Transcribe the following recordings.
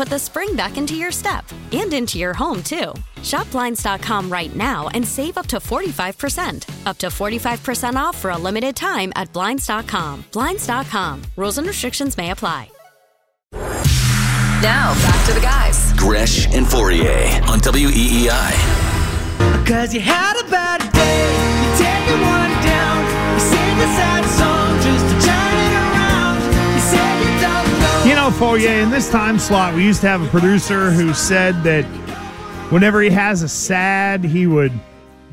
put the spring back into your step and into your home, too. Shop Blinds.com right now and save up to 45%. Up to 45% off for a limited time at Blinds.com. Blinds.com. Rules and restrictions may apply. Now, back to the guys. Gresh and Fauria on E WEEI. Cause you had a bad day, you take it one down, you sing a sad know. You know, Fauria, in this time slot, we used to have a producer who said that whenever he has a sad, he would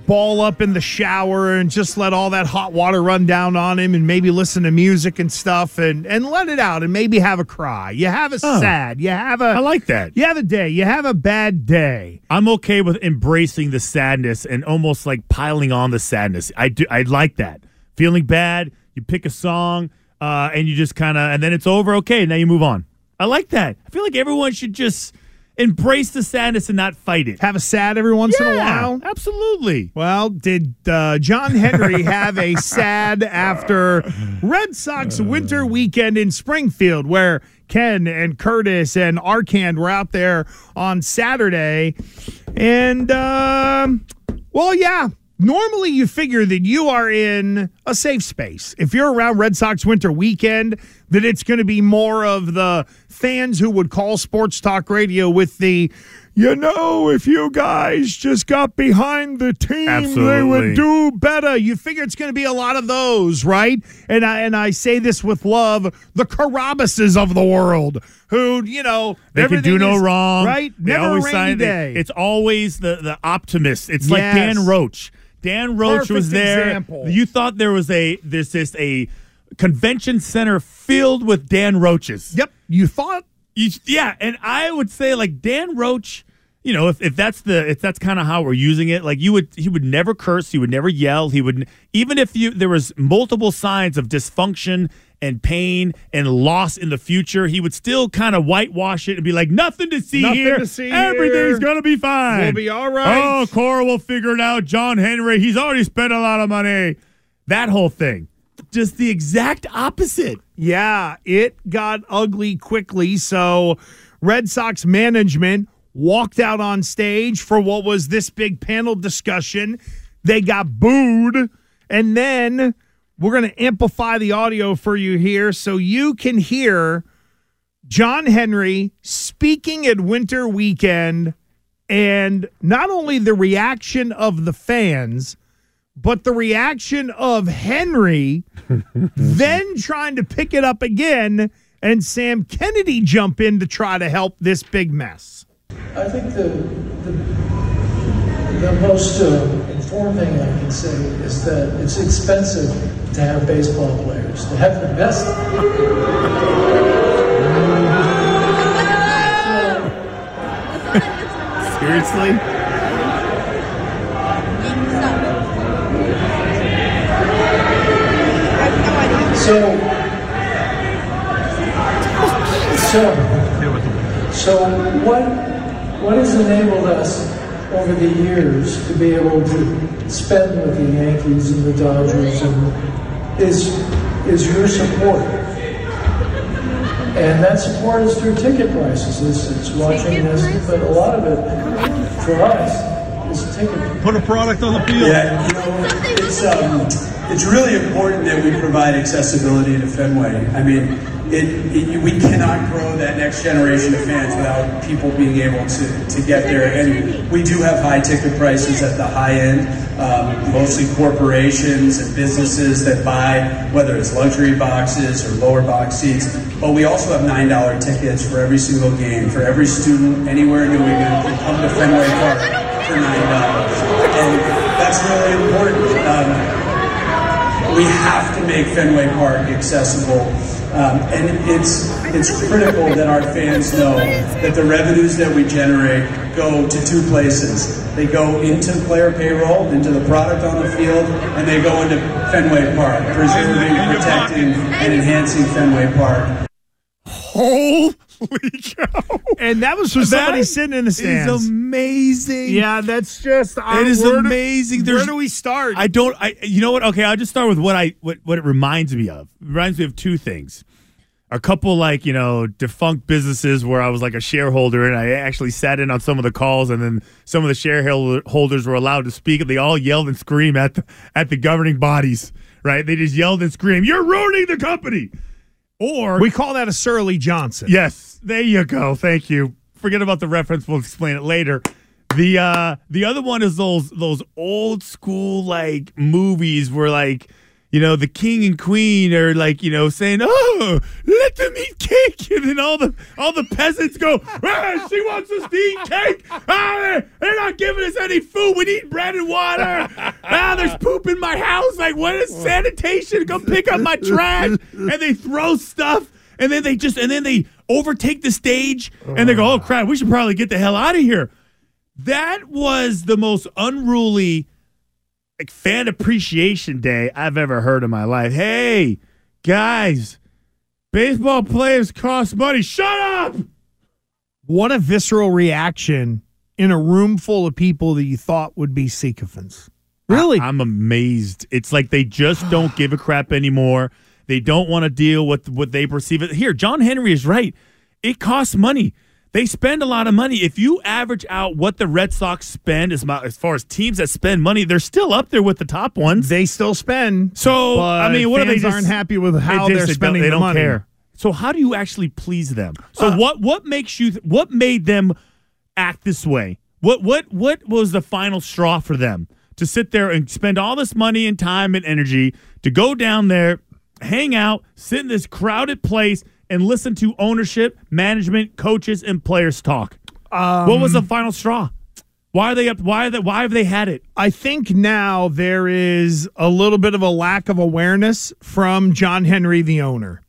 ball up in the shower and just let all that hot water run down on him and maybe listen to music and stuff and, and let it out and maybe have a cry. You have a Oh. sad, you have a I like that. you have a day, you have a bad day. I'm okay with embracing the sadness and almost like piling on the sadness. I do. I like that. Feeling bad, you pick a song, uh, and you just kind of, and then it's over. Okay, now you move on. I like that. I feel like everyone should just embrace the sadness and not fight it. Have a sad every once in a Yeah, while. Absolutely. Well, did uh, John Henry have a sad after Red Sox winter weekend in Springfield, where Ken and Curtis and Arcand were out there on Saturday? And, um, well, yeah. Normally, you figure that you are in a safe space. If you're around Red Sox winter weekend, that it's going to be more of the fans who would call sports talk radio with the, you know, if you guys just got behind the team, they would do better. You figure it's going to be a lot of those, right? And I and I say this with love, the Carabases of the world, who you know They can do no is- wrong. right? They Never always rainy day. It's always the the optimist. It's like Dan Roche. Dan Roche Perfect was there. example. You thought there was a there's this a convention center filled with Dan Roches. Yep, you thought You, yeah, and I would say like Dan Roche. You know, if, if that's the if that's kind of how we're using it, like you would he would never curse, he would never yell, he would even if you there was multiple signs of dysfunction and pain and loss in the future, he would still kind of whitewash it and be like, nothing to see Nothing here, to see everything's here. gonna be fine, We'll be all right." Oh, Cora will figure it out. John Henry, he's already spent a lot of money. That whole thing, just the exact opposite. Yeah, it got ugly quickly. So, Red Sox management walked out on stage for what was this big panel discussion. They got booed. And then we're going to amplify the audio for you here so you can hear John Henry speaking at Winter Weekend and not only the reaction of the fans, but the reaction of Henry then trying to pick it up again and Sam Kennedy jump in to try to help this big mess. I think the, the, the most uh, informed thing I can say is that it's expensive to have baseball players. To have the best. Seriously? So, so, so what, what has enabled us over the years to be able to spend with the Yankees and the Dodgers and is, is your support. And that support is through ticket prices. It's, it's watching this, but a lot of it for us is ticket. Put a product on the field. Yeah, you know, it's um, it's really important that we provide accessibility to Fenway. I mean, it, it, we cannot grow that next generation of fans without people being able to, to get there. And we do have high ticket prices at the high end, um, mostly corporations and businesses that buy, whether it's luxury boxes or lower box seats. But we also have $9 tickets for every single game. For every student anywhere in New England can come to Fenway Park for $9. And that's really important. Um, we have to make Fenway Park accessible. Um, and it's it's critical that our fans know that the revenues that we generate go to two places. They go into player payroll, into the product on the field, and they go into Fenway Park, preserving, protecting, and enhancing Fenway Park. Holy cow! And that was from That somebody sitting in the is stands. amazing. Yeah, that's just. uh, It is where do- amazing. where do we start? I don't. I. You know what? Okay, I'll just start with what I what what it reminds me of. It reminds me of two things. A couple like you know defunct businesses where I was like a shareholder and I actually sat in on some of the calls and then some of the shareholders were allowed to speak and they all yelled and screamed at the at the governing bodies. Right? They just yelled and screamed, "You're ruining the company." Or we call that a Surly Johnson. Yes, there you go. Thank you. Forget about the reference. We'll explain it later. The uh the other one is those those old school like movies where like you know the king and queen are like you know saying oh let them eat cake. And then all the all the peasants go ah, she wants us to eat cake. Ah, they're not giving us any food. We need bread and water. Ah there's poop in my house. Like what is sanitation? Come pick up my trash. And they throw stuff. And then they just and then they overtake the stage. And they go oh crap. We should probably get the hell out of here. That was the most unruly like fan appreciation day I've ever heard in my life. Hey, guys, baseball players cost money. Shut up. What a visceral reaction in a room full of people that you thought would be sycophants. Really? I, am amazed. It's like they just don't give a crap anymore. They don't want to deal with what they perceive it. Here, John Henry is right. It costs money. They spend a lot of money. If you average out what the Red Sox spend as, my, as far as teams that spend money, they're still up there with the top ones. They still spend. So I mean, what are they just, aren't happy with how they they are just- spending They the don't money. care. So how do you actually please them? So Uh, what what makes you what made them act this way? What what what was the final straw for them to sit there and spend all this money and time and energy to go down there, hang out, sit in this crowded place and listen to ownership, management, coaches and players talk? what was the um, final straw? Why are they up why are they, why have they had it? I think now there is a little bit of a lack of awareness from John Henry, the owner.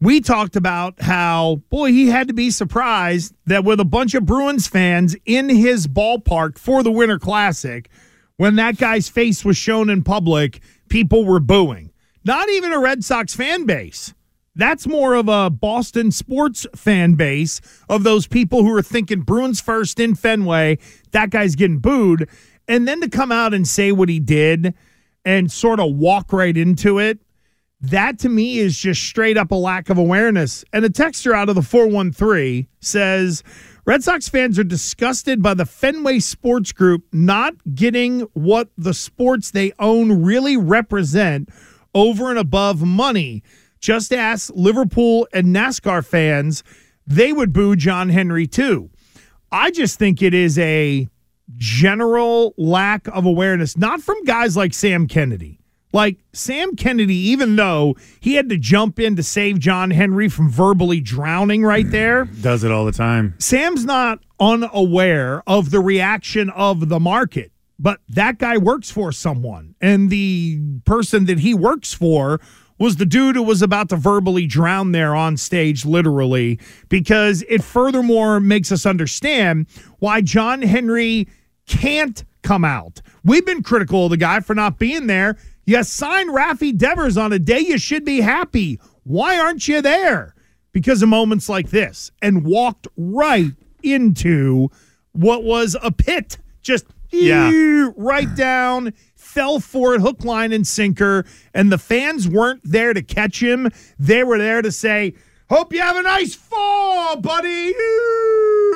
We talked about how, boy, he had to be surprised that with a bunch of Bruins fans in his ballpark for the Winter Classic, when that guy's face was shown in public, people were booing. Not even a Red Sox fan base. That's more of a Boston sports fan base of those people who are thinking Bruins first in Fenway. That guy's getting booed. And then to come out and say what he did and sort of walk right into it, that to me is just straight up a lack of awareness. And a texter out of the 413 says Red Sox fans are disgusted by the Fenway Sports Group not getting what the sports they own really represent over and above money. Just ask Liverpool and NASCAR fans, they would boo John Henry too. I just think it is a general lack of awareness, not from guys like Sam Kennedy. Like Sam Kennedy, even though he had to jump in to save John Henry from verbally drowning right there, Does it all the time. Sam's not unaware of the reaction of the market. But that guy works for someone. And the person that he works for was the dude who was about to verbally drown there on stage, literally, because it furthermore makes us understand why John Henry can't come out. We've been critical of the guy for not being there. You signed Rafi Devers on a day you should be happy. Why aren't you there? Because of moments like this and walked right into what was a pit. Just Yeah. right down, fell for it, hook, line, and sinker. And the fans weren't there to catch him. They were there to say, Hope you have a nice fall, buddy.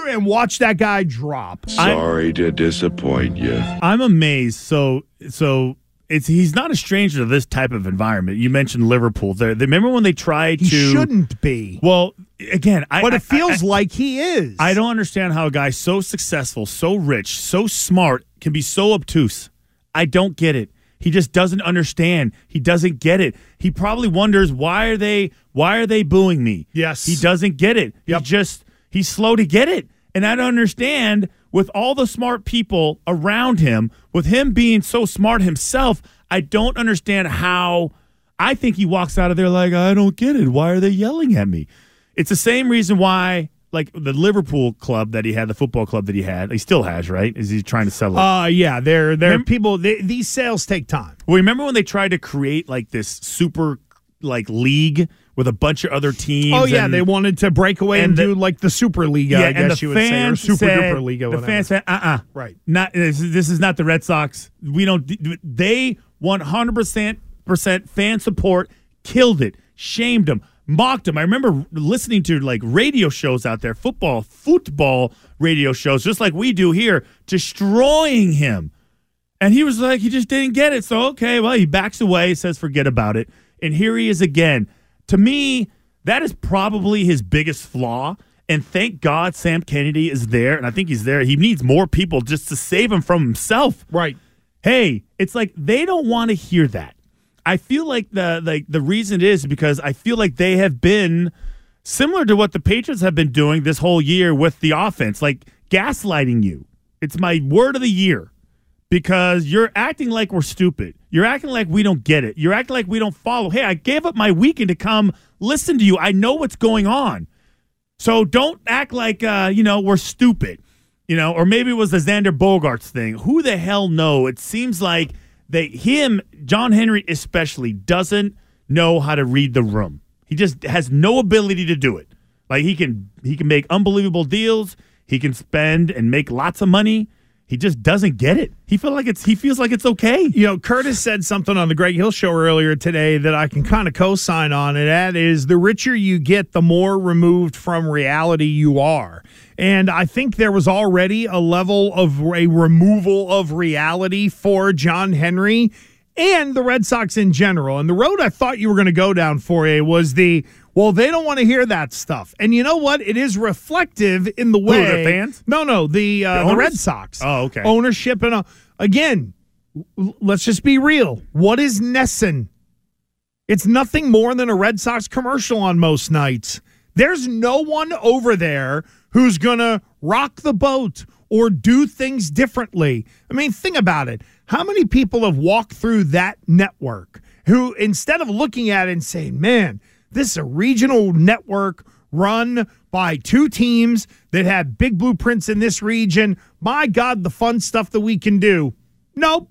And watch that guy drop. Sorry to disappoint you. I'm amazed. So so it's he's not a stranger to this type of environment. You mentioned Liverpool. They, remember when they tried He to? shouldn't be. Well, again, I, But I- it feels I- like he is. I don't understand how a guy so successful, so rich, so smart can be so obtuse. I don't get it. He just doesn't understand. He doesn't get it. He probably wonders why are they why are they booing me? Yes. He doesn't get it. He just he's slow to get it. And I don't understand with all the smart people around him, with him being so smart himself, I don't understand how I think he walks out of there like, I don't get it. Why are they yelling at me? It's the same reason why, like the Liverpool club that he had, the football club that he had, he still has, right? Is he trying to sell it? Uh, yeah, they're they're Remem- people. They, these sales take time. well, remember when they tried to create like this super like league with a bunch of other teams? Oh yeah, and- they wanted to break away and, and the- do like the Super League. I and guess you would say, or Super said- Duper League. The whatever. fans said, "Uh, uh Right. Not this, is- this is not the Red Sox. We don't. They one hundred percent percent fan support. Killed it. Shamed them. Mocked them. I remember listening to like radio shows out there, football, football radio shows, just like we do here, destroying him. And he was like, he just didn't get it. So, okay, well, he backs away, says, forget about it. And here he is again. To me, that is probably his biggest flaw. And thank God Sam Kennedy is there. And I think he's there. He needs more people just to save him from himself. Right. Hey, it's like they don't want to hear that. I feel like the like the reason it is because I feel like they have been similar to what the Patriots have been doing this whole year with the offense, like gaslighting you. It's my word of the year because you're acting like we're stupid. You're acting like we don't get it. You're acting like we don't follow. Hey, I gave up my weekend to come listen to you. I know what's going on. So don't act like uh, you know we're stupid, you know, or maybe it was the Xander Bogaerts thing. Who the hell know? It seems like they him John Henry especially doesn't know how to read the room. He just has no ability to do it. Like he can he can make unbelievable deals. He can spend and make lots of money. He just doesn't get it. He feel like it's he feels like it's okay. You know, Curtis said something on the Greg Hill show earlier today that I can kind of co-sign on, and that is the richer you get, the more removed from reality you are. And I think there was already a level of a removal of reality for John Henry and the Red Sox in general. And the road I thought you were going to go down for you was the well, they don't want to hear that stuff. And you know what? It is reflective in the Who, way the fans? No, no, the uh, The the. Red Sox. Oh, okay. Ownership and uh, again, let's just be real. What is NESN? It's nothing more than a Red Sox commercial on most nights. There's no one over there who's going to rock the boat or do things differently. I mean, think about it. How many people have walked through that network who, instead of looking at it and saying, man, this is a regional network run by two teams that have big blueprints in this region. My God, the fun stuff that we can do. Nope.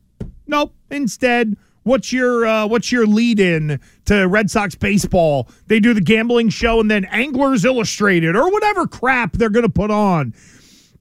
Nope. Instead, what's your uh, what's your lead in to Red Sox baseball? They do the gambling show and then Anglers Illustrated or whatever crap they're going to put on.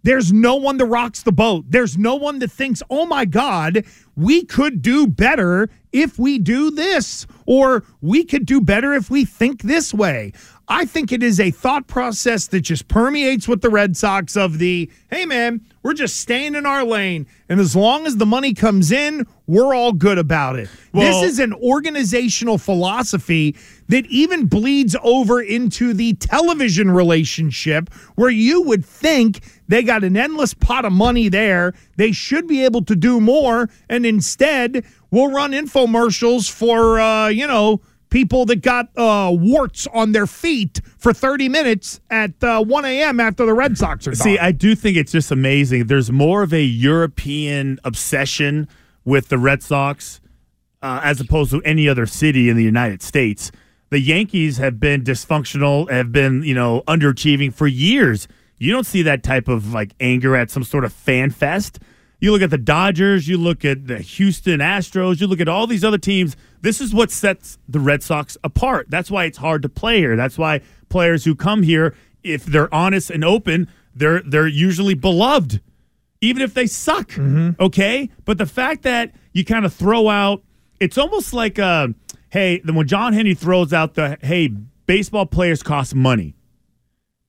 There's no one that rocks the boat. There's no one that thinks, "Oh my god, we could do better if we do this or we could do better if we think this way." I think it is a thought process that just permeates with the Red Sox of the, "Hey man, we're just staying in our lane and as long as the money comes in, we're all good about it." Well- this is an organizational philosophy that even bleeds over into the television relationship where you would think they got an endless pot of money there. They should be able to do more. And instead, we'll run infomercials for, uh, you know, people that got uh, warts on their feet for 30 minutes at uh, 1 a.m. after the Red Sox are See. I do think it's just amazing. There's more of a European obsession with the Red Sox uh, as opposed to any other city in the United States. The Yankees have been dysfunctional, have been, you know, underachieving for years. You don't see that type of like anger at some sort of fan fest. You look at the Dodgers, you look at the Houston Astros, you look at all these other teams. This is what sets the Red Sox apart. That's why it's hard to play here. That's why players who come here, if they're honest and open, they're they're usually beloved even if they suck. Okay, but the fact that you kind of throw out, it's almost like, uh, hey, then when John Henry throws out the, hey, baseball players cost money.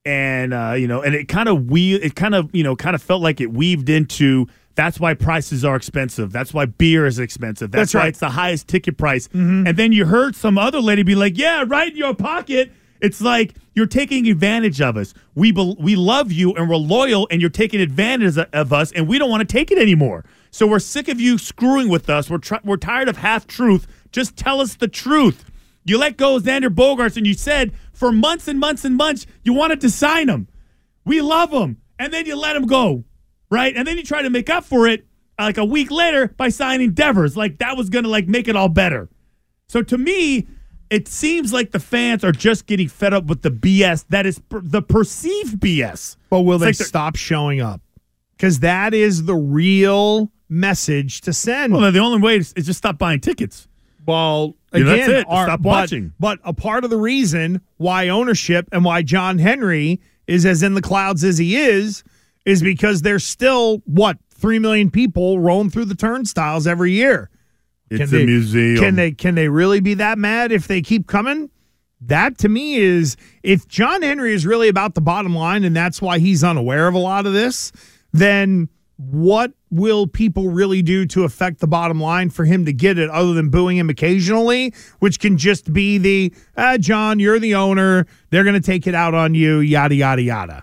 And uh, you know, and it kind of we it kind of, you know, kind of felt like it weaved into that's why prices are expensive. That's why beer is expensive. That's, That's why right. it's the highest ticket price. Mm-hmm. And then you heard some other lady be like, "Yeah, right in your pocket." It's like you're taking advantage of us. We bel we love you and we're loyal, and you're taking advantage of us, and we don't want to take it anymore. So we're sick of you screwing with us. We're tr- we're tired of half truth. Just tell us the truth. You let go of Xander Bogaerts, and you said for months and months and months you wanted to sign him. We love him, and then you let him go, right? And then you try to make up for it uh, like a week later by signing Devers, like that was gonna like make it all better. So to me, it seems like the fans are just getting fed up with the BS that is per- the perceived BS. But will It's they like stop showing up? Because that is the real message to send. Well, the only way is, is just stop buying tickets. Well, Yeah, again, that's it. our- Stop but- watching. But, a part of the reason why ownership and why John Henry is as in the clouds as he is is because there's still what three million people roam through the turnstiles every year. It's they, a museum. Can they can they really be that mad if they keep coming? That to me is if John Henry is really about the bottom line and that's why he's unaware of a lot of this, then what will people really do to affect the bottom line for him to get it other than booing him occasionally, which can just be the ah, John, you're the owner, they're gonna take it out on you, yada yada yada.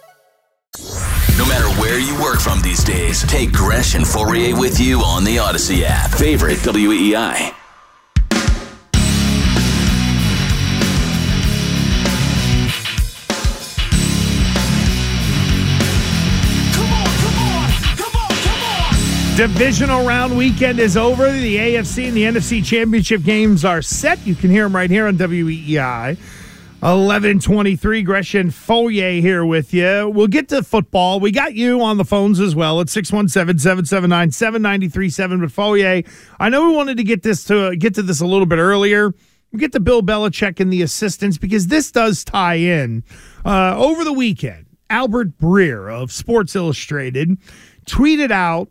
No matter where you work from these days, take Gresh and Fauria with you on the Audacy app. Favorite WEEI. Divisional round weekend is over. The AFC and the NFC championship games are set. You can hear them right here on WEEI. 1123 Gresham Fauria here with you. We'll get to football. We got you on the phones as well at 617-779-7937. But Fauria, I know we wanted to get this to get to this a little bit earlier. We get to Bill Belichick and the assistants because this does tie in. Uh, over the weekend, Albert Breer of Sports Illustrated tweeted out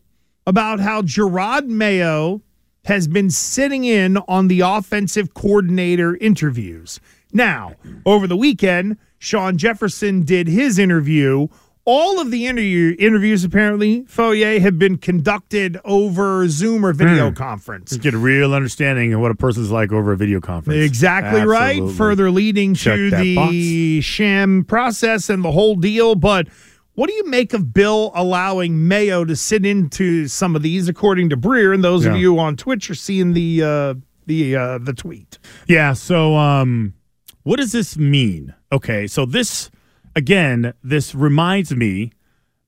about how Jerod Mayo has been sitting in on the offensive coordinator interviews. Now, over the weekend, Shawn Jefferson did his interview. All of the interview interviews, apparently, Fauria, have been conducted over Zoom or video Hmm. conference. Just get a real understanding of what a person's like over a video conference. Exactly right. Further leading Check to the sham process and the whole deal. But what do you make of Bill allowing Mayo to sit into some of these, according to Breer? And those of you on Twitch are seeing the uh, the uh, the tweet. Yeah, so um what does this mean? Okay, so this again, this reminds me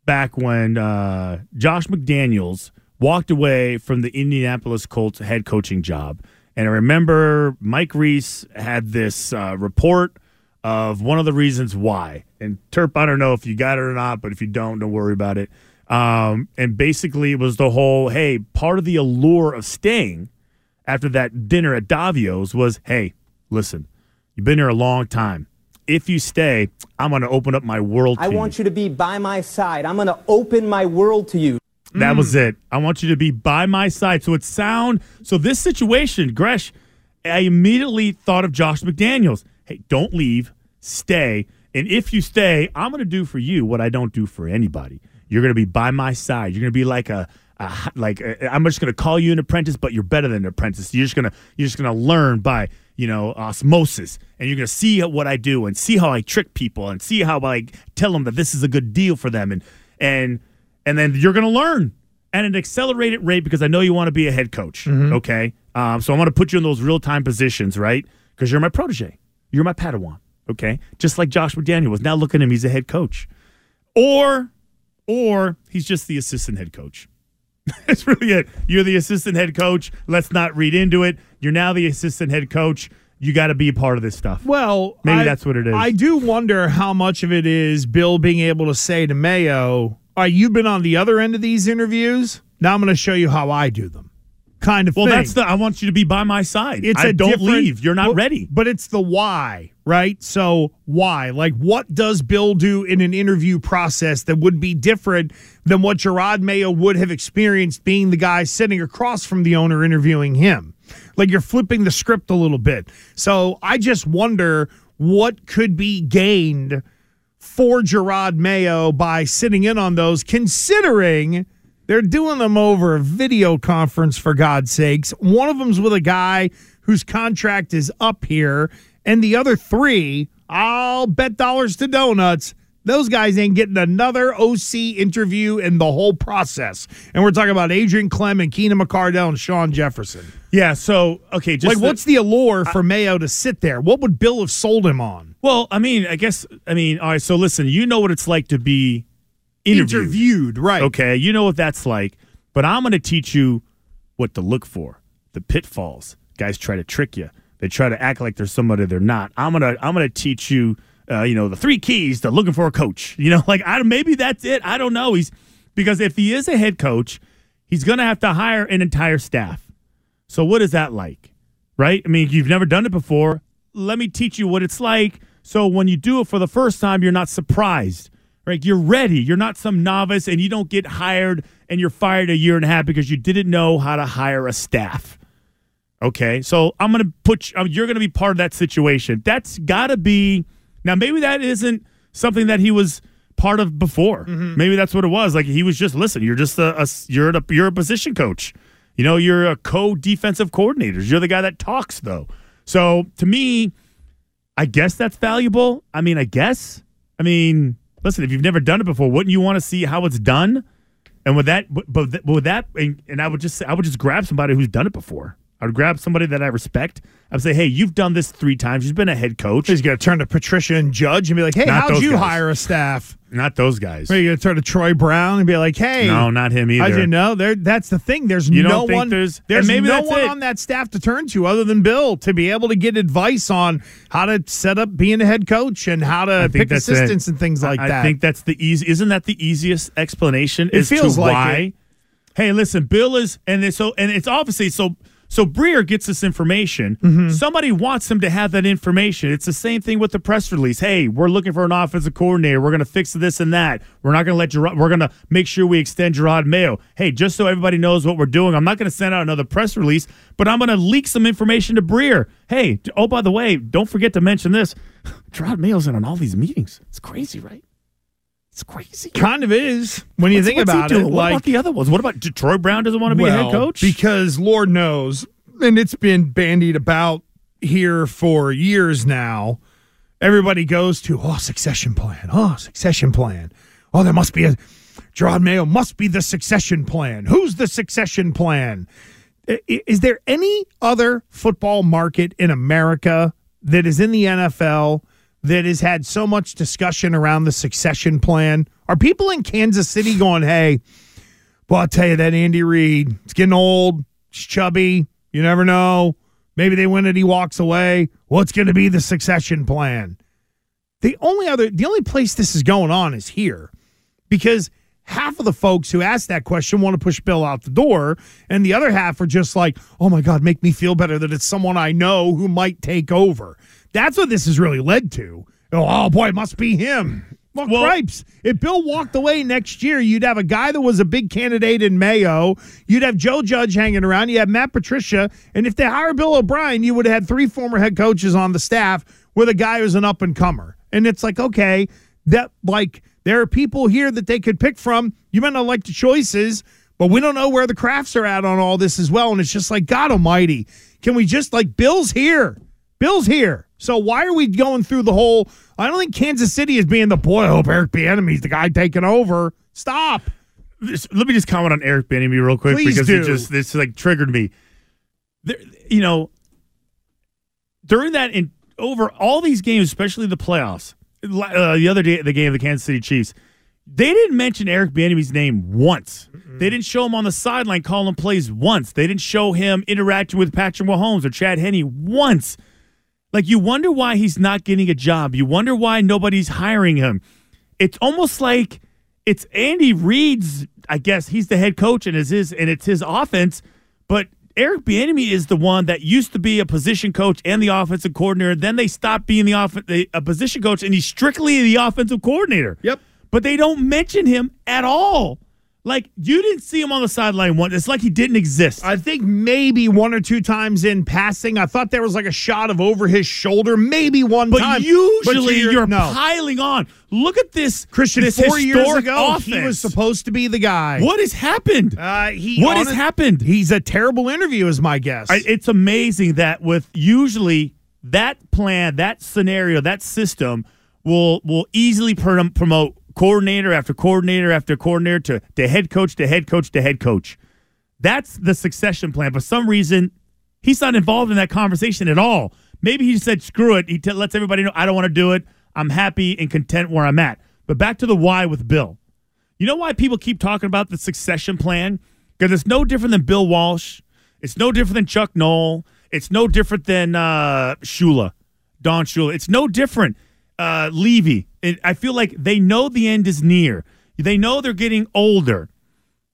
back when uh, Josh McDaniels walked away from the Indianapolis Colts head coaching job. And I remember Mike Reiss had this uh, report of one of the reasons why. And Terp, I don't know if you got it or not, but if you don't, don't worry about it. Um, and basically, it was the whole hey, part of the allure of staying after that dinner at Davio's was hey, listen, you've been here a long time. If you stay, I'm going to open up my world to you. I want you to be by my side. I'm going to open my world to you. That was mm. it. I want you to be by my side. So it sound so this situation, Gresh, I immediately thought of Josh McDaniels. Hey, don't leave, stay. And if you stay, I'm going to do for you what I don't do for anybody. You're going to be by my side. You're going to be like a, a like i I'm just going to call you an apprentice, but you're better than an apprentice. You're just going to you're just going to learn by you know osmosis, and you're going to see what I do and see how I trick people and see how I tell them that this is a good deal for them and and and then you're going to learn at an accelerated rate because I know you want to be a head coach. Okay, um, so I'm going to put you in those real time positions, right? Because you're my protege, you're my Padawan. Okay, just like Josh McDaniel was. Now look at him; he's a head coach, or or he's just the assistant head coach. That's really it. You're the assistant head coach. Let's not read into it. You're now the assistant head coach. You got to be a part of this stuff. Well, maybe I- that's what it is. I do wonder how much of it is Bill being able to say to Mayo, "All right, you've been on the other end of these interviews. Now I'm going to show you how I do them." Kind of well, thing. that's the. I want you to be by my side. it's I a don't leave. You're not well, ready. But it's the why, right? So why? Like, what does Bill do in an interview process that would be different than what Jerod Mayo would have experienced being the guy sitting across from the owner interviewing him? Like you're flipping the script a little bit. So I just wonder what could be gained for Jerod Mayo by sitting in on those, considering they're doing them over a video conference, for God's sakes. One of them's with a guy whose contract is up here, and the other three, I'll bet dollars to donuts. Those guys ain't getting another OC interview in the whole process. And we're talking about Adrian Klemm and Keenan McCardell and Shawn Jefferson. Yeah. So okay, just like, the- what's the allure for Mayo to sit there? What would Bill have sold him on? Well, I mean, I guess I mean, all right. So listen, you know what it's like to be interviewed, Interviewed, right. Okay, you know what that's like. But I'm going to teach you what to look for, the pitfalls. Guys try to trick you. They try to act like they're somebody they're not. I'm gonna I'm gonna teach you, uh, you know, the three keys to looking for a coach. You know, like I maybe that's it. I don't know. He's because if he is a head coach, he's gonna have to hire an entire staff. So what is that like? Right? I mean, you've never done it before. Let me teach you what it's like. So when you do it for the first time, you're not surprised. Right? You're ready. You're not some novice and you don't get hired and you're fired a year and a half because you didn't know how to hire a staff. Okay? So I'm going to put you, um, you're going to be part of that situation. That's got to be Now maybe that isn't something that he was part of before. Mm-hmm. Maybe that's what it was. Like he was just listen, you're just a, a you're a you're a position coach. You know, you're a co-defensive coordinator. You're the guy that talks though. So to me, I guess that's valuable. I mean, I guess. I mean, listen, if you've never done it before, wouldn't you want to see how it's done? And with that, but, but with that, and, and I would just I would just grab somebody who's done it before. I would grab somebody that I respect. I would say, hey, you've done this three times. You've been a head coach. He's going to turn to Patricia and Judge and be like, hey, Not how'd you guys. hire a staff? Not those guys. Are you going to turn to Troy Brown and be like, hey. No, not him either. How'd you know? There, that's the thing. There's You no one. there's- there's maybe no one it. on that staff to turn to other than Bill to be able to get advice on how to set up being a head coach and how to I pick that's it. assistants and things like I, that. I think that's the easy. Isn't that the easiest explanation? It feels to like why? it. Hey, listen, Bill is, and it's so, and it's obviously so. So Breer gets this information. Mm-hmm. Somebody wants him to have that information. It's the same thing with the press release. Hey, we're looking for an offensive coordinator. We're going to fix this and that. We're not going to let Jerod. We're going to make sure we extend Jerod Mayo. Hey, just so everybody knows what we're doing, I'm not going to send out another press release, but I'm going to leak some information to Breer. Hey, oh by the way, don't forget to mention this. Jerod Mayo's in on all these meetings. It's crazy, right? It's crazy. kind of is when you What's- think what's about it. What like about the other ones? What about Detroit Brown doesn't want to be a head coach? Because Lord knows, and it's been bandied about here for years now. Everybody goes to, oh, succession plan. Oh, succession plan. Oh, there must be a, Jerod Mayo must be the succession plan. Who's the succession plan? Is there any other football market in America that is in the NFL that has had so much discussion around the succession plan? Are people in Kansas City going, hey, well, I'll tell you that Andy Reid, it's getting old, it's chubby, you never know. Maybe they win it, he walks away. What's going to be the succession plan? The only other, the only place this is going on is here because half of the folks who ask that question want to push Bill out the door, and the other half are just like, oh my God, make me feel better that it's someone I know who might take over. That's what this has really led to. Oh, oh boy, it must be him. Well, cripes. If Bill walked away next year, you'd have a guy that was a big candidate in Mayo. You'd have Joe Judge hanging around. You have Matt Patricia. And if they hire Bill O'Brien, you would have had three former head coaches on the staff with a guy who's an up and comer. And it's like, okay, that like there are people here that they could pick from. You might not like the choices, but we don't know where the crafts are at on all this as well. And it's just like, God Almighty, can we just like Bill's here? Bill's here. So why are we going through the whole? I don't think Kansas City is being the boy. I hope Eric Bieniemy's the guy taking over. Stop. This- let me just comment on Eric Bieniemy real quick Please because do. it just this like triggered me. There, you know, during that in over all these games, especially the playoffs, uh, the other day, the game of the Kansas City Chiefs, they didn't mention Eric Bieniemy's name once. They didn't show him on the sideline calling plays once. They didn't show him interacting with Patrick Mahomes or Chad Henne once. Like you wonder why he's not getting a job. You wonder why nobody's hiring him. It's almost like it's Andy Reid's. I guess he's the head coach and is his and it's his offense. But Eric Bieniemy is the one that used to be a position coach and the offensive coordinator. Then they stopped being the off a position coach and he's strictly the offensive coordinator. Yep. But they don't mention him at all. Like you didn't see him on the sideline once. It's like he didn't exist. I think maybe one or two times in passing, I thought there was like a shot of over his shoulder, maybe one But time. usually your- you're no. piling on. Look at this, Christian, This four years ago, offense. he was supposed to be the guy. What has happened? Uh, he What has happened? He's a terrible interview, is my guess. I, it's amazing that with usually that plan, that scenario, that system will will easily prom- promote coordinator after coordinator after coordinator to, to head coach to head coach to head coach. That's the succession plan. For some reason, he's not involved in that conversation at all. Maybe he said, screw it. He t- lets everybody know, I don't want to do it. I'm happy and content where I'm at. But back to the why with Bill. You know why people keep talking about the succession plan? Because it's no different than Bill Walsh. It's no different than Chuck Noll. It's no different than uh, Shula, Don Shula. It's no different. Uh, Levy. It, I feel like they know the end is near. They know they're getting older.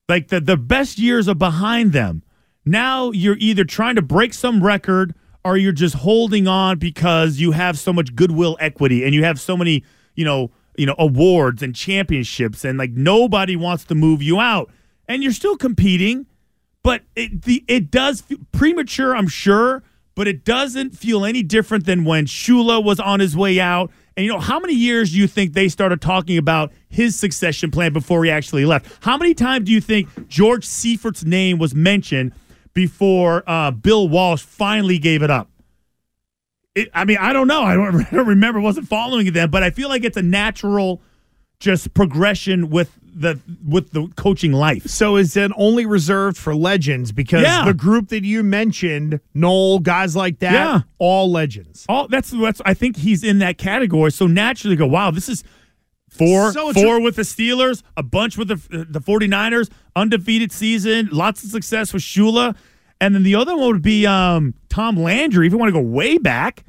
Like the, the best years are behind them. Now you're either trying to break some record or you're just holding on because you have so much goodwill equity and you have so many, you know, you know, awards and championships and like nobody wants to move you out. And you're still competing, but it the it does premature, I'm sure, but it doesn't feel any different than when Shula was on his way out. And you know, how many years do you think they started talking about his succession plan before he actually left? How many times do you think George Seifert's name was mentioned before uh, Bill Walsh finally gave it up? It, I mean, I don't know. I don't, I don't remember. wasn't following it then, but I feel like it's a natural, just progression with the with the coaching life. So is it only reserved for legends? Because Yeah. the group that you mentioned, Noll, guys like that, Yeah. all legends. All that's that's. I think he's in that category. So naturally, go. Wow, this is four So four with the Steelers, a bunch with the the 49ers, undefeated season, lots of success with Shula, and then the other one would be um, Tom Landry. If you want to go way back,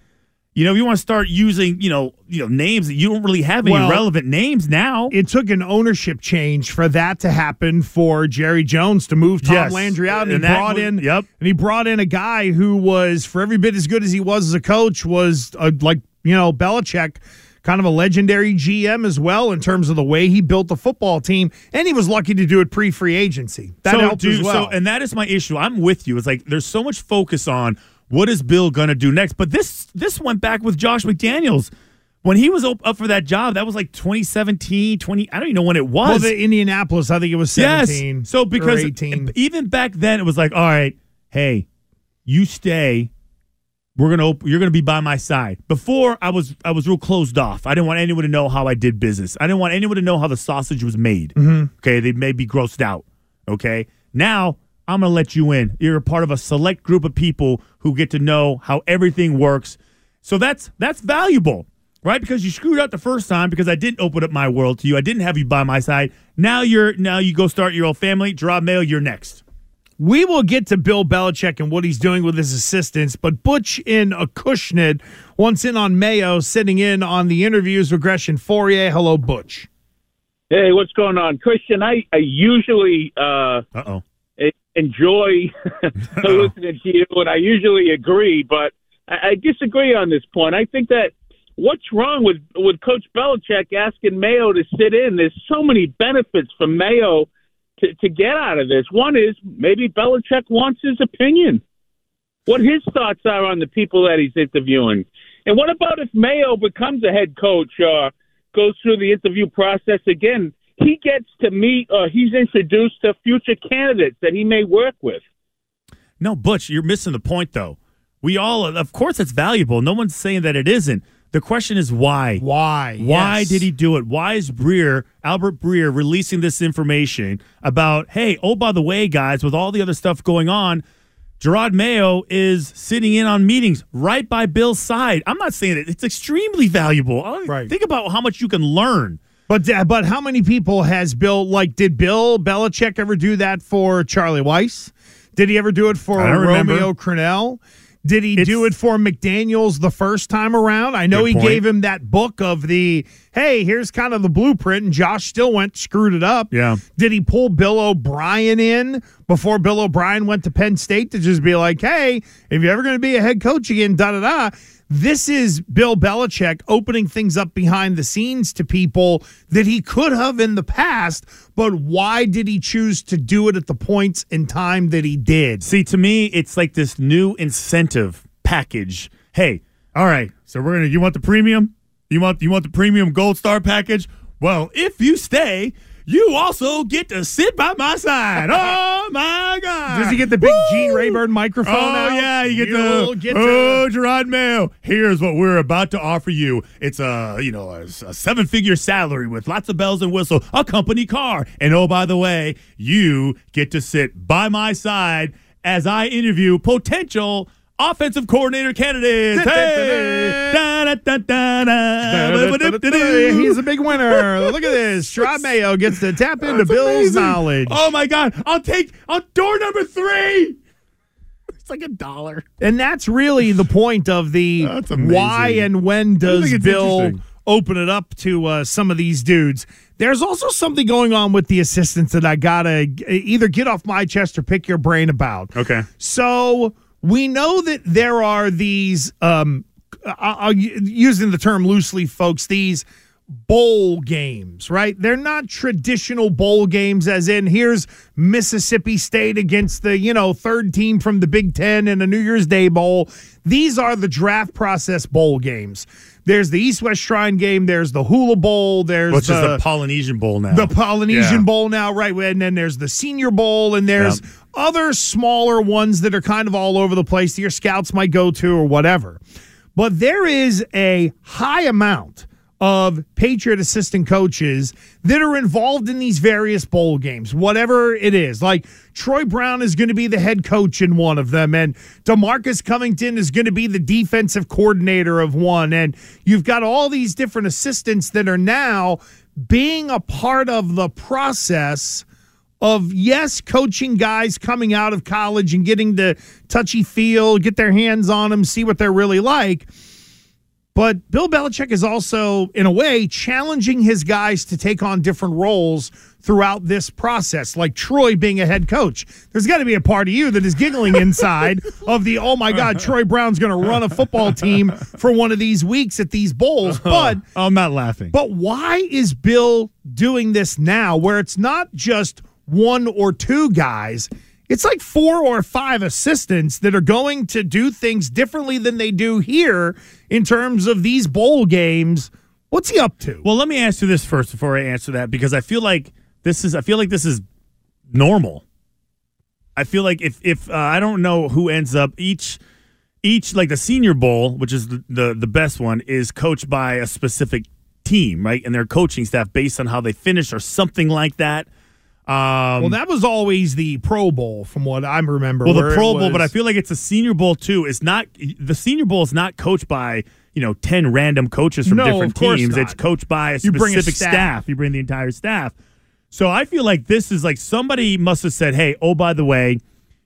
you know, if you want to start using you know you know names that you don't really have any Well, relevant names now. It took an ownership change for that to happen for Jerry Jones to move Tom Yes. Landry out, and, And he brought was- in. yep. and he brought in a guy who was for every bit as good as he was as a coach was a, like you know Belichick. Kind of a legendary GM as well in terms of the way he built the football team, and he was lucky to do it pre-free agency. That so, helped dude, as well. So, and that is my issue. I'm with you. It's like there's so much focus on what is Bill gonna do next, but this this went back with Josh McDaniels when he was up, for that job. That was like 2017, 20. I don't even know when it was. well, the Indianapolis, I think it was seventeen. Yes. So because even back then it was like, all right, hey, you stay. We're gonna op- you're gonna be by my side. Before I was I was real closed off. I didn't want anyone to know how I did business. I didn't want anyone to know how the sausage was made. Mhm. Okay, they may be grossed out. Okay, now I'm gonna let you in. You're a part of a select group of people who get to know how everything works. So that's that's valuable, right? Because you screwed up the first time because I didn't open up my world to you. I didn't have you by my side. Now you're now you go start your own family. Draw Mayo, you're next. We will get to Bill Belichick and what he's doing with his assistants, but Butch in a Acushnet once in on Mayo, sitting in on the interviews regression Gresham Fourier. Hello, Butch. Hey, what's going on, Christian? I, I usually uh oh enjoy listening to you, and I usually agree, but I, I disagree on this point. I think that what's wrong with with Coach Belichick asking Mayo to sit in? There's so many benefits for Mayo to, to get out of this. One is maybe Belichick wants his opinion, what his thoughts are on the people that he's interviewing. And what about if Mayo becomes a head coach or goes through the interview process again? He gets to meet or he's introduced to future candidates that he may work with. No, Butch, you're missing the point though. We all, of course, it's valuable. No one's saying that it isn't. The question is why? Why? Why Yes. did he do it? Why is Breer, Albert Breer, releasing this information about, hey, oh, by the way, guys, with all the other stuff going on, Jerod Mayo is sitting in on meetings right by Bill's side. I'm not saying it. It's extremely valuable. Uh, right. Think about how much you can learn. But uh, but how many people has Bill like? Did Bill Belichick ever do that for Charlie Weis? Did he ever do it for don't remember. Romeo Crennel? Did he do it for McDaniels the first time around? I know he point. gave him that book of the hey, here's kind of the blueprint, and Josh still went screwed it up. Yeah. Did he pull Bill O'Brien in before Bill O'Brien went to Penn State to just be like, hey, if you're ever going to be a head coach again, da da da. This is Bill Belichick opening things up behind the scenes to people that he could have in the past, but why did he choose to do it at the points in time that he did? See, to me, it's like this new incentive package. Hey, all right, so we're gonna. You want the premium? You want you want the premium gold star package? Well, if you stay, you also get to sit by my side. Oh my God! Does he get the big Gene Rayburn microphone Oh out? yeah, you get You'll the get to- oh Jerod Mayo. Here's what we're about to offer you. It's a you know a, a seven figure salary with lots of bells and whistles, a company car, and oh by the way, you get to sit by my side as I interview potential. Offensive coordinator candidates. Hey! He's a big winner. Look at this. Jerod Mayo gets to tap into That's Bill's amazing. knowledge. Oh my God! I'll take on door number three. It's like a dollar. And that's really the point of the why and when does think Bill open it up to uh, some of these dudes. There's also something going on with the assistants that I gotta either get off my chest or pick your brain about. Okay. So we know that there are these, um, I'll, using the term loosely, folks, these bowl games, right? They're not traditional bowl games, as in here's Mississippi State against the, you know, third team from the Big Ten in a New Year's Day bowl. These are the draft process bowl games. There's the East West Shrine game. There's the Hula Bowl. There's Which the, is the Polynesian Bowl now. the Polynesian Yeah. Bowl now, right? And then there's the Senior Bowl, and there's Yep. Other smaller ones that are kind of all over the place that your scouts might go to or whatever. But there is a high amount of Patriot assistant coaches that are involved in these various bowl games, whatever it is. Like Troy Brown is going to be the head coach in one of them, and Demarcus Covington is going to be the defensive coordinator of one. And you've got all these different assistants that are now being a part of the process of yes, coaching guys coming out of college and getting the touchy feel, get their hands on them, see what they're really like. But Bill Belichick is also, in a way, challenging his guys to take on different roles throughout this process, like Troy being a head coach. There's got to be a part of you that is giggling inside of the, oh my God, Troy Brown's going to run a football team for one of these weeks at these bowls. But I'm not laughing. but why is Bill doing this now where it's not just one or two guys? It's like four or five assistants that are going to do things differently than they do here in terms of these bowl games. What's he up to? Well, let me ask you this first before I answer that because I feel like this is I feel like this is normal. I feel like if if uh, I don't know who ends up each each like the Senior Bowl, which is the, the the best one, is coached by a specific team, right? And their coaching staff based on how they finish or something like that. Um, well, that was always the Pro Bowl, from what I remember. well, the Pro Bowl, but I feel like it's a Senior Bowl too. It's not the Senior Bowl is not coached by you know ten random coaches from No, different teams. not. It's coached by a You bring a specific staff. staff. You bring the entire staff. So I feel like this is like somebody must have said, "Hey, oh by the way."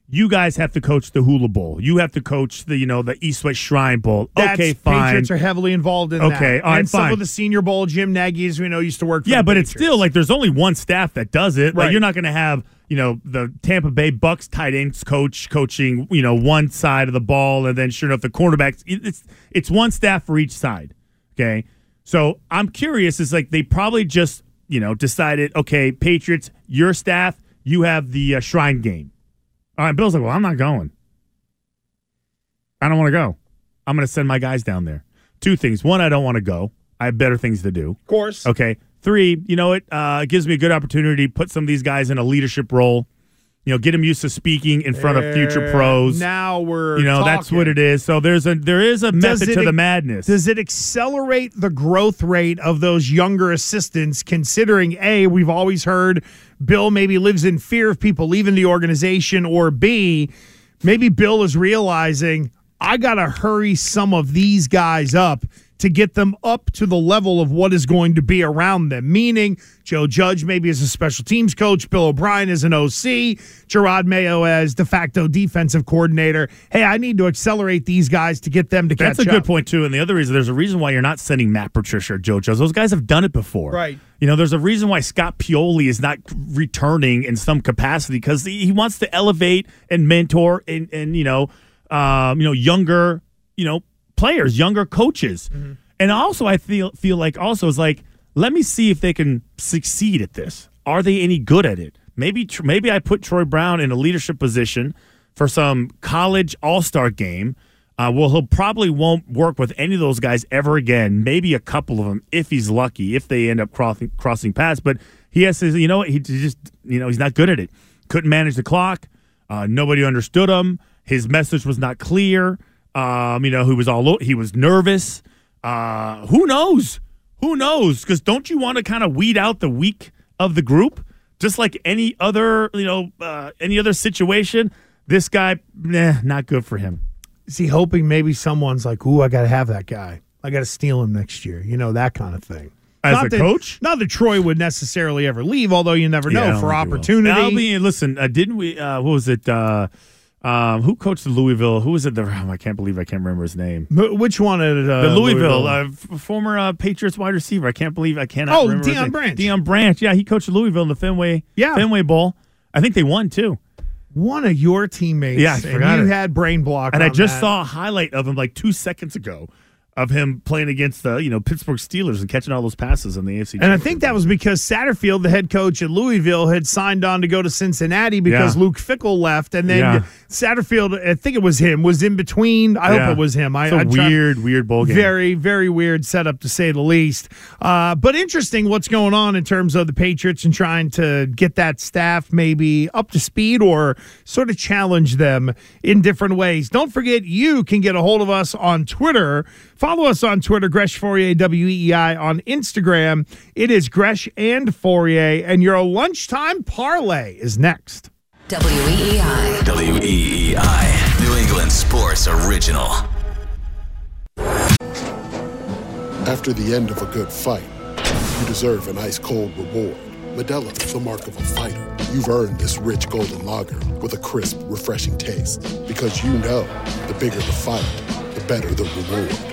You guys have to coach the Hula Bowl. You have to coach the, you know, the East West Shrine Bowl. That's, okay, fine. Patriots are heavily involved in okay, that. Okay, all right, and some of the Senior Bowl, Jim Nagy, as we know, used to work. For Yeah, but it's still like there's only one staff that does it. Like Right. you're not going to have you know the Tampa Bay Bucks tight ends coach coaching you know one side of the ball, and then sure enough the cornerbacks. It's it's one staff for each side. Okay, so I'm curious. Is like they probably just you know decided okay, Patriots, your staff, you have the uh, Shrine game. All right, Bill's like, well, I'm not going. I don't want to go. I'm going to send my guys down there. Two things. One, I don't want to go. I have better things to do. Of course. Okay. Three, you know it uh, gives me a good opportunity to put some of these guys in a leadership role. You know, get them used to speaking in front of future pros. Now we're you know, that's what it is. So there's a there is a Does method to the madness. Does it accelerate the growth rate of those younger assistants, considering A, we've always heard Bill maybe lives in fear of people leaving the organization, or B, maybe Bill is realizing I got to hurry some of these guys up to get them up to the level of what is going to be around them. Meaning, Joe Judge maybe as a special teams coach, Bill O'Brien as an OC, Jerod Mayo as de facto defensive coordinator. Hey, I need to accelerate these guys to get them to catch up. That's a good point too. And the other reason, there's a reason why you're not sending Matt Patricia or Joe Judge. Those guys have done it before, Right. You know, there's a reason why Scott Pioli is not returning in some capacity because he wants to elevate and mentor and and you know, um, you know, younger, you know, players, younger coaches. And also, I feel feel like also is like, let me see if they can succeed at this. Are they any good at it? Maybe maybe I put Troy Brown in a leadership position for some college All Star game. Uh, well, he'll probably won't work with any of those guys ever again. Maybe a couple of them if he's lucky, if they end up crossing crossing paths. But he has to, you know, what, he just, you know, he's not good at it. Couldn't manage the clock. Uh, nobody understood him. His message was not clear. Um, you know, he was all he was nervous. Uh, who knows? Who knows? Because don't you want to kind of weed out the weak of the group, just like any other, you know, uh, any other situation? This guy, nah, not good for him. Is he hoping maybe someone's like, ooh, I got to have that guy. I got to steal him next year. You know, that kind of thing. As Not a that- coach? Not that Troy would necessarily ever leave, although you never know don't for opportunity. Be listen. Uh, didn't we? Uh, what was it? Uh, um, who coached the Louisville? Who was it? The, oh, I can't believe I can't remember his name. Wh- Which one at uh, the Louisville, Uh, f- former uh, Patriots wide receiver. I can't believe I cannot. Oh, Deion. Branch. Deion Branch. Yeah, he coached Louisville in the Fenway. Yeah. Fenway Bowl. I think they won too. one of your teammates. Yeah, I and forgot you it. had brain block. And I just that. saw a highlight of him like two seconds ago of him playing against the you know Pittsburgh Steelers and catching all those passes in the AFC. And I think that was because Satterfield, the head coach at Louisville, had signed on to go to Cincinnati because Yeah. Luke Fickell left, and then Yeah. Satterfield, I think it was him, was in between. I Yeah. hope it was him. I, It's a I weird, weird bowl game. Very, very weird setup to say the least. Uh, but interesting what's going on in terms of the Patriots and trying to get that staff maybe up to speed or sort of challenge them in different ways. Don't forget, you can get a hold of us on Twitter. Follow us on Twitter, Gresh Fauria, WEEI, on Instagram. It is Gresh and Fauria, and your lunchtime parlay is next. WEEI. WEEI. New England Sports Original. After the end of a good fight, you deserve an ice cold reward. Modelo is the mark of a fighter. You've earned this rich golden lager with a crisp, refreshing taste. Because you know the bigger the fight, the better the reward.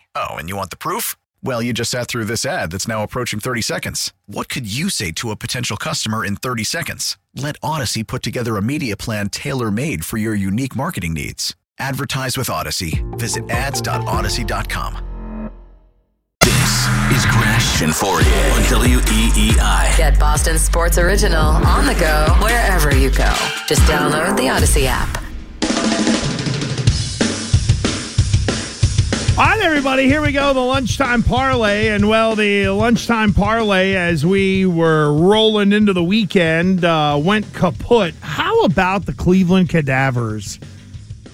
Oh, and you want the proof? Well, you just sat through this ad that's now approaching 30 seconds. What could you say to a potential customer in 30 seconds? Let Audacy put together a media plan tailor made for your unique marketing needs. Advertise with Audacy. Visit ads.audacy.com. This is Gresh and Fauria on WEEI. Get Boston Sports Original on the go wherever you go. Just download the Audacy app. All right, everybody, here we go. The lunchtime parlay. And, well, the lunchtime parlay, as we were rolling into the weekend, uh, went kaput. How about the Cleveland Cadavers?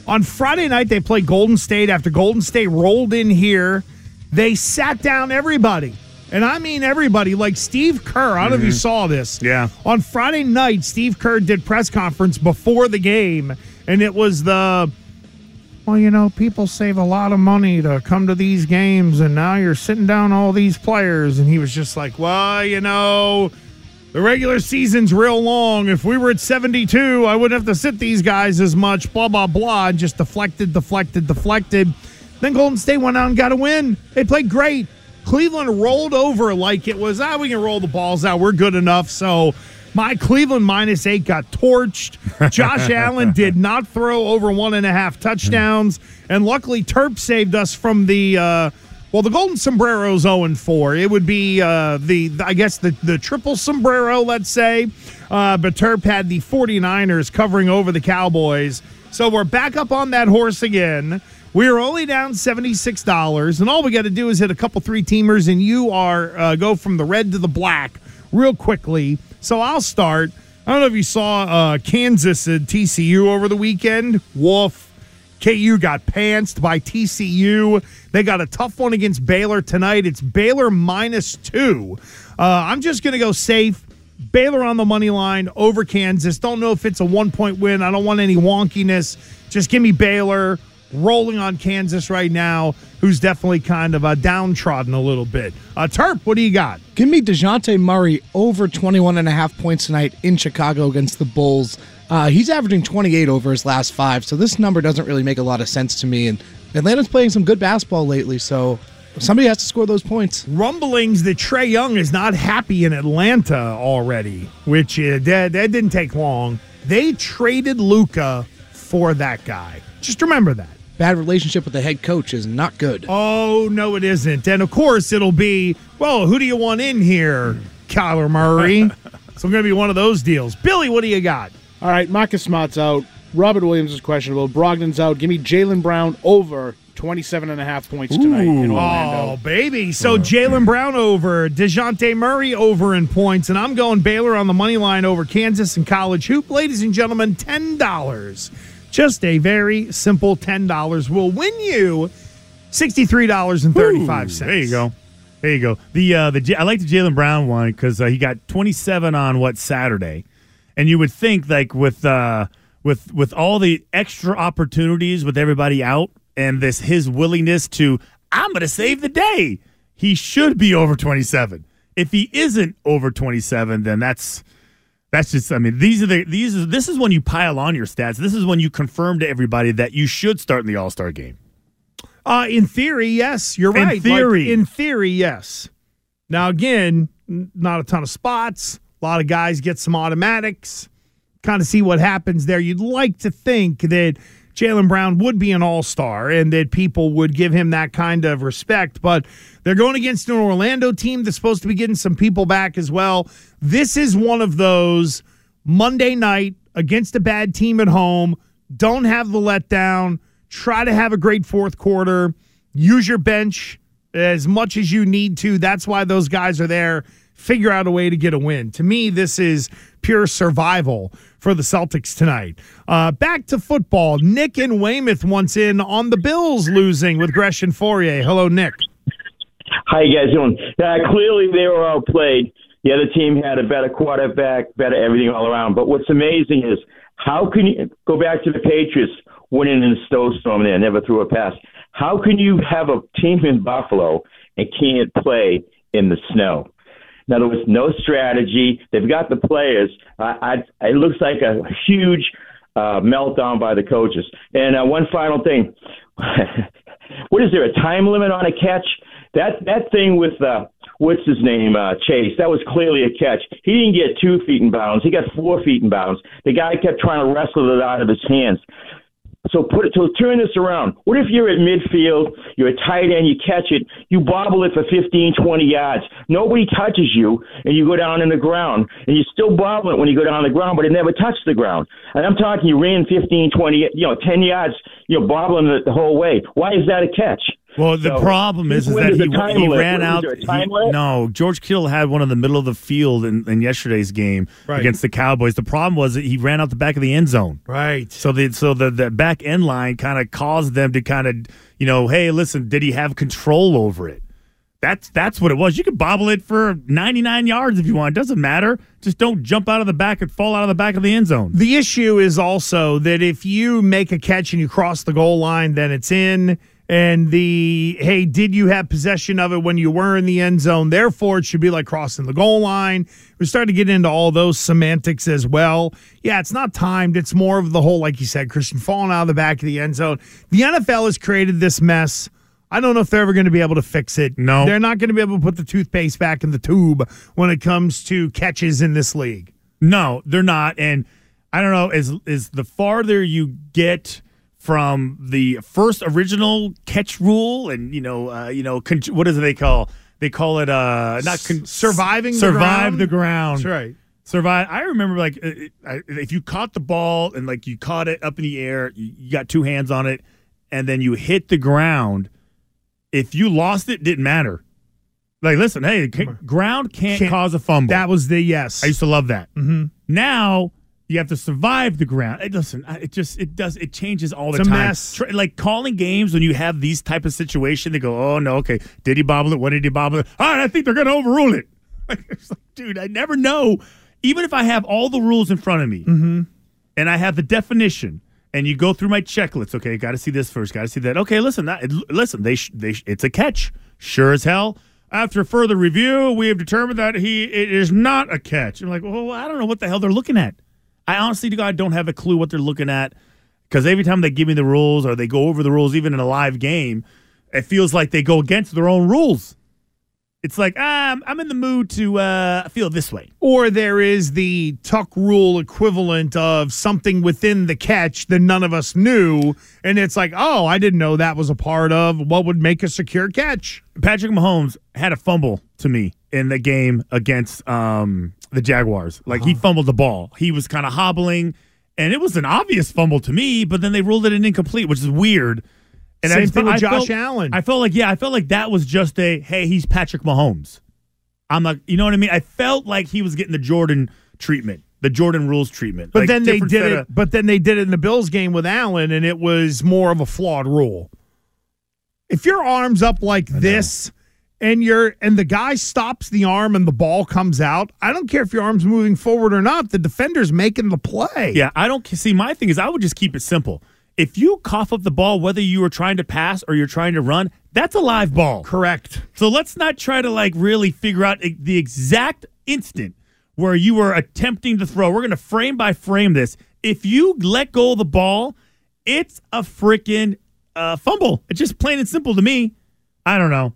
On Friday night, they played Golden State. After Golden State rolled in here, they sat down everybody. And I mean everybody, like Steve Kerr. I don't know if you saw this. Yeah. On Friday night, Steve Kerr did press conference before the game, and it was the well, you know, people save a lot of money to come to these games, and now you're sitting down all these players. And he was just like, well, you know, the regular season's real long. If we were at 72, I wouldn't have to sit these guys as much, blah, blah, blah. Just deflected, deflected, deflected. Then Golden State went out and got a win. They played great. Cleveland rolled over like it was, ah, we can roll the balls out. We're good enough. So my Cleveland minus eight got torched. Josh Allen did not throw over one and a half touchdowns. And luckily, Terp saved us from the. Uh, well, the Golden Sombrero's 0 and 4. It would be uh, the, I guess, the, the triple sombrero, let's say. Uh, but Terp had the 49ers covering over the Cowboys. So we're back up on that horse again. We are only down $76, and all we got to do is hit a couple three teamers, and you are uh, go from the red to the black real quickly. So I'll start. I don't know if you saw uh, Kansas at TCU over the weekend. Wolf. KU got pantsed by TCU. They got a tough one against Baylor tonight. It's Baylor minus two. Uh, I'm just going to go safe. Baylor on the money line over Kansas. Don't know if it's a one point win. I don't want any wonkiness. Just give me Baylor rolling on Kansas right now, who's definitely kind of uh, downtrodden a little bit. Uh, Terp, what do you got? Give me Dejounte Murray over 21 and a half points tonight in Chicago against the Bulls. Uh, he's averaging 28 over his last five, so this number doesn't really make a lot of sense to me. And Atlanta's playing some good basketball lately, so somebody has to score those points. Rumblings that Trae Young is not happy in Atlanta already, which uh, that, that didn't take long. They traded Luka for that guy. Just remember that. Bad relationship with the head coach is not good. Oh, no, it isn't. And of course, it'll be, well, who do you want in here, Kyler Murray? so, I'm going to be one of those deals. Billy, what do you got? All right, Marcus Smart's out. Robert Williams is questionable. Brogdon's out. Give me Jaylen Brown over 27 and a half points tonight in Orlando. Oh, baby. So Jaylen Brown over, Dejounte Murray over in points, and I'm going Baylor on the money line over Kansas and college hoop. Ladies and gentlemen, $10. Just a very simple $10 will win you $63.35. There you go. There you go. The uh, the I like the Jaylen Brown one because uh, he got 27 on what Saturday, and you would think like with uh, with with all the extra opportunities with everybody out and this his willingness to I'm to save the day, he should be over 27. If he isn't over 27, then that's that's just I mean these are the these is this is when you pile on your stats. This is when you confirm to everybody that you should start in the All Star game. Uh, in theory, yes, you're In right. Like, theory. in theory, yes. Now, again, not a ton of spots. A lot of guys get some automatics. Kind of see what happens there. You'd like to think that Jaylen Brown would be an all star and that people would give him that kind of respect, but they're going against an Orlando team that's supposed to be getting some people back as well. This is one of those Monday night against a bad team at home. Don't have the letdown. Try to have a great fourth quarter. Use your bench as much as you need to. That's why those guys are there. Figure out a way to get a win. To me, this is pure survival for the Celtics tonight. Uh, back to football. Nick and Weymouth once in on the Bills losing with Gresham Fauria. Hello, Nick. How you guys doing? Uh, clearly, they were outplayed. The other team had a better quarterback, better everything all around. But what's amazing is how can you go back to the Patriots winning in a snowstorm there, never threw a pass. How can you have a team in Buffalo and can't play in the snow? In other words, no strategy. They've got the players. I, I, it looks like a huge uh, meltdown by the coaches. And uh, one final thing: what is there a time limit on a catch? That that thing with uh, what's his name uh, Chase? That was clearly a catch. He didn't get two feet in bounds. He got four feet in bounds. The guy kept trying to wrestle it out of his hands. So put it. So turn this around. What if you're at midfield, you're a tight end, you catch it, you bobble it for 15, 20 yards. Nobody touches you, and you go down in the ground, and you still bobble it when you go down the ground, but it never touched the ground. And I'm talking, you ran 15, 20, you know, 10 yards, you're bobbling it the whole way. Why is that a catch? Well, the So, problem is, is that he, he ran out. he- no, George Kittle had one in the middle of the field in, in yesterday's game Right. against the Cowboys. The problem was that he ran out the back of the end zone. Right. So the so the, the back end line kind of caused them to kind of you know, hey, listen, did he have control over it? That's that's what it was. You could bobble it for 99 yards if you want. It doesn't matter. Just don't jump out of the back and fall out of the back of the end zone. The issue is also that if you make a catch and you cross the goal line, then it's in. And the hey, did you have possession of it when you were in the end zone? Therefore, it should be like crossing the goal line. We're starting to get into all those semantics as well. Yeah, it's not timed. It's more of the whole, like you said, Christian falling out of the back of the end zone. The NFL has created this mess. I don't know if they're ever going to be able to fix it. No. They're not going to be able to put the toothpaste back in the tube when it comes to catches in this league. No, they're not. And I don't know, is is the farther you get from the first original catch rule and you know, uh, you know, con- what is it they call? They call it uh not con- surviving the survive ground? the ground. That's right. Survive. I remember like uh, uh, if you caught the ball and like you caught it up in the air, you got two hands on it, and then you hit the ground. If you lost it, didn't matter. Like, listen, hey, ground can't, Can't- cause a fumble. That was the yes. I used to love that. hmm Now you have to survive the ground. It, listen, I- it just it does it changes all the It's a time. mess. Like calling games when you have these type of situation, they go, "Oh no, okay, did he bobble it? When did he bobble it? All right, I think they're going to overrule it." Like, it's like, dude, I never know. Even if I have all the rules in front of me Mm-hmm. and I have the definition, and you go through my checklist. Okay, got to see this first. Got to see that. Okay, listen, that, listen. They sh- they sh- it's a catch. Sure as hell. After further review, we have determined that he it is not a catch. I'm like, well, I don't know what the hell they're looking at. I honestly, God, don't have a clue what they're looking at because every time they give me the rules or they go over the rules, even in a live game, it feels like they go against their own rules. It's like ah, I'm, I'm in the mood to uh, feel this way. Or there is the tuck rule equivalent of something within the catch that none of us knew. And it's like, oh, I didn't know that was a part of what would make a secure catch. Patrick Mahomes had a fumble to me in the game against um, the Jaguars. Like he uh-huh. fumbled the ball. He was kind of hobbling, and it was an obvious fumble to me. But then they ruled it an incomplete, which is weird. And Same just thing with I Josh felt- Allen. I felt like yeah, I felt like that was just a hey, he's Patrick Mahomes. I'm like, you know what I mean? I felt like he was getting the Jordan treatment, the Jordan rules treatment. But Like, then they did it. of- but then they did it in the Bills game with Allen, and it was more of a flawed rule. If your arm's up like this, and you're and the guy stops the arm and the ball comes out, I don't care if your arm's moving forward or not. The defender's making the play. Yeah, I don't see. My thing is, I would just keep it simple. If you cough up the ball, whether you were trying to pass or you're trying to run, that's a live ball. Correct. So let's not try to like really figure out the exact instant where you were attempting to throw. We're going to frame by frame this. If you let go of the ball, it's a freaking uh, fumble. It's just plain and simple to me. I don't know.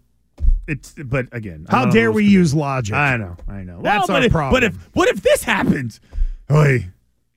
It's but again, How dare we use logic? I know, I know. That's but our if, problem. But if what if this happens? Oy,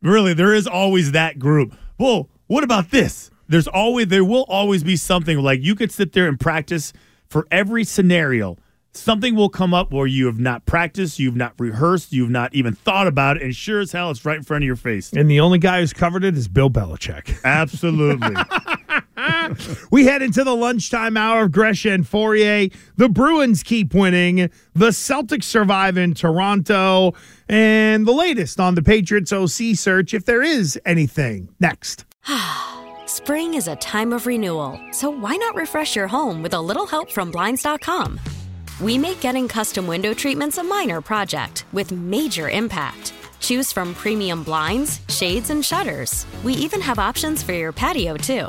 really, there is always that group. Well, what about this? There's always there will always be something like you could sit there and practice for every scenario. Something will come up where you have not practiced, you've not rehearsed, you've not even thought about it, and sure as hell it's right in front of your face. And the only guy who's covered it is Bill Belichick. Absolutely. we head into the lunchtime hour of Gresham and Fauria. The Bruins keep winning. The Celtics survive in Toronto. And the latest on the Patriots OC search, if there is anything. Next. Spring is a time of renewal, so why not refresh your home with a little help from Blinds.com? We make getting custom window treatments a minor project with major impact. Choose from premium blinds, shades, and shutters. We even have options for your patio, too.